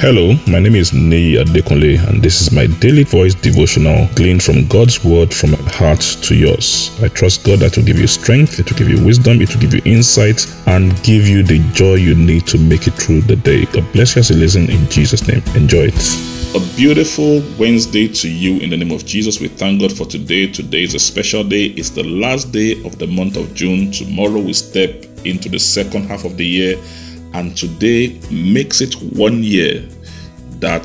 Hello, my name is Nei Adekunle, and this is my daily voice devotional gleaned from God's word from my heart to yours. I trust God that will give you strength, it will give you wisdom, it will give you insight, and give you the joy you need to make it through the day. God bless you as you listen in Jesus' name. Enjoy it. A beautiful Wednesday to you in the name of Jesus. We thank God for today. Today is a special day. It's the last day of the month of June. Tomorrow we step into the second half of the year and today makes it one year that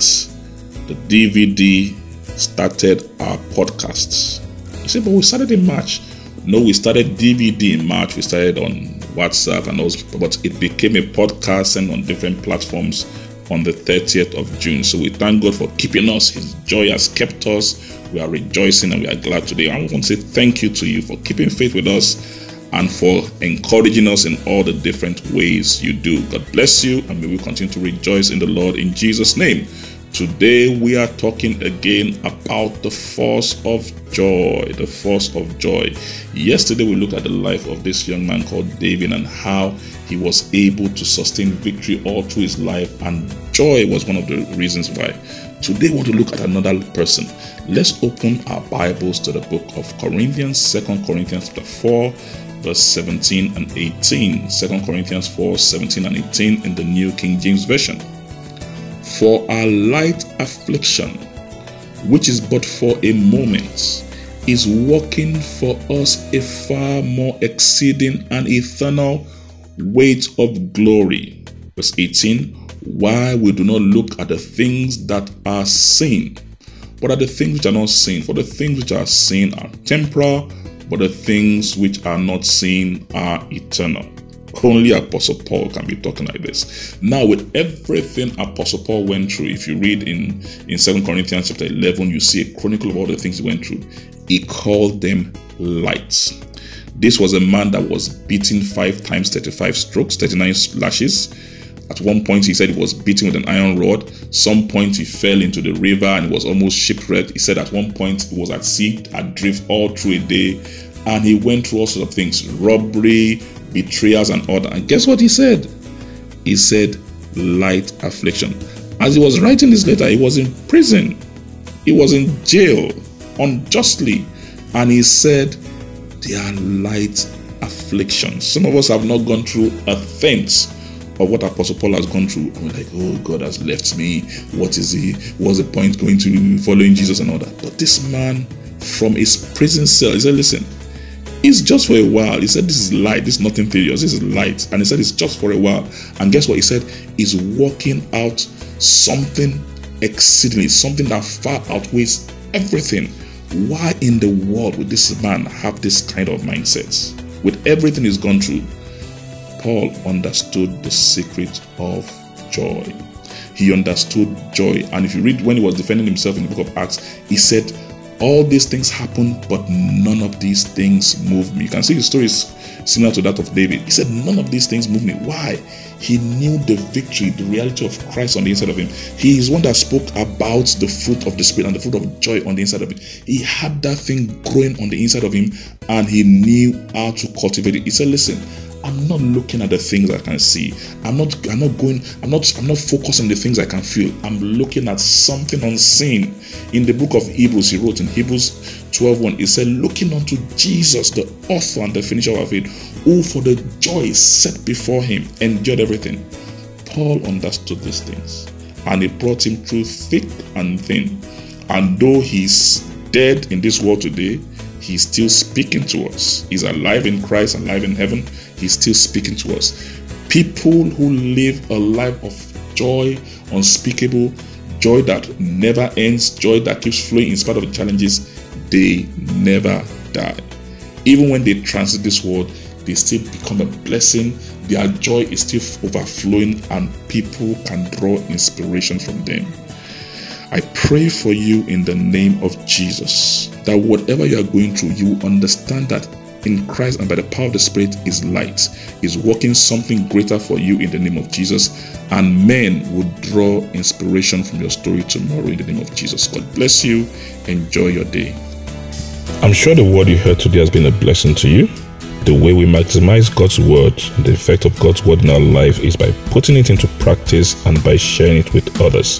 the DVD started our podcasts. You say, but we started in March. No, we started DVD in March. We started on WhatsApp and also, but it became a podcast and on different platforms on the 30th of June. So we thank God for keeping us. His joy has kept us. We are rejoicing and we are glad today. I want to say thank you to you for keeping faith with us and for encouraging us in all the different ways you do. God bless you, and may we continue to rejoice in the Lord in Jesus' name. Today we are talking again about the force of joy. The force of joy. Yesterday we looked at the life of this young man called David and how he was able to sustain victory all through his life, and joy was one of the reasons why. Today we want to look at another person. Let's open our Bibles to the book of Corinthians, Second Corinthians chapter 4 verse 17 and 18. 2 Corinthians 4 17 and 18 in the New King James Version. For our light affliction, which is but for a moment, is working for us a far more exceeding and eternal weight of glory. Verse 18 Why we do not look at the things that are seen, but at the things which are not seen. For the things which are seen are temporal but the things which are not seen are eternal. Only Apostle Paul can be talking like this. Now, with everything Apostle Paul went through, if you read in, in 2 Corinthians chapter 11, you see a chronicle of all the things he went through. He called them lights. This was a man that was beaten five times 35 strokes, 39 lashes at one point, he said he was beaten with an iron rod. Some point, he fell into the river and was almost shipwrecked. He said at one point, he was at sea, adrift all through a day, and he went through all sorts of things robbery, betrayals, and that. And guess what he said? He said, light affliction. As he was writing this letter, he was in prison, he was in jail unjustly, and he said, they are light afflictions. Some of us have not gone through a fence of what Apostle Paul has gone through. And we're like, oh, God has left me. What is he? What's the point going to following Jesus and all that? But this man from his prison cell, he said, listen, it's just for a while. He said, this is light. This is nothing serious. This is light. And he said, it's just for a while. And guess what? He said, he's working out something exceedingly, something that far outweighs everything. Why in the world would this man have this kind of mindset? With everything he's gone through, Paul understood the secret of joy. He understood joy. And if you read when he was defending himself in the book of Acts, he said, All these things happen, but none of these things move me. You can see the story is similar to that of David. He said, None of these things move me. Why? He knew the victory, the reality of Christ on the inside of him. He is one that spoke about the fruit of the Spirit and the fruit of joy on the inside of him. He had that thing growing on the inside of him and he knew how to cultivate it. He said, Listen, I'm not looking at the things I can see. I'm not I'm not going I'm not I'm not focused on the things I can feel. I'm looking at something unseen. In the book of Hebrews, he wrote in Hebrews 12:1, he said, looking unto Jesus, the author and the finisher of faith, who for the joy set before him endured everything. Paul understood these things and it brought him through thick and thin. And though he's dead in this world today, He's still speaking to us. He's alive in Christ, alive in heaven. He's still speaking to us. People who live a life of joy, unspeakable, joy that never ends, joy that keeps flowing in spite of the challenges, they never die. Even when they transit this world, they still become a blessing. Their joy is still overflowing, and people can draw inspiration from them. I pray for you in the name of Jesus that whatever you are going through, you will understand that in Christ and by the power of the Spirit is light, is working something greater for you in the name of Jesus, and men will draw inspiration from your story tomorrow in the name of Jesus. God bless you. Enjoy your day. I'm sure the word you heard today has been a blessing to you. The way we maximize God's word, the effect of God's word in our life is by putting it into practice and by sharing it with others.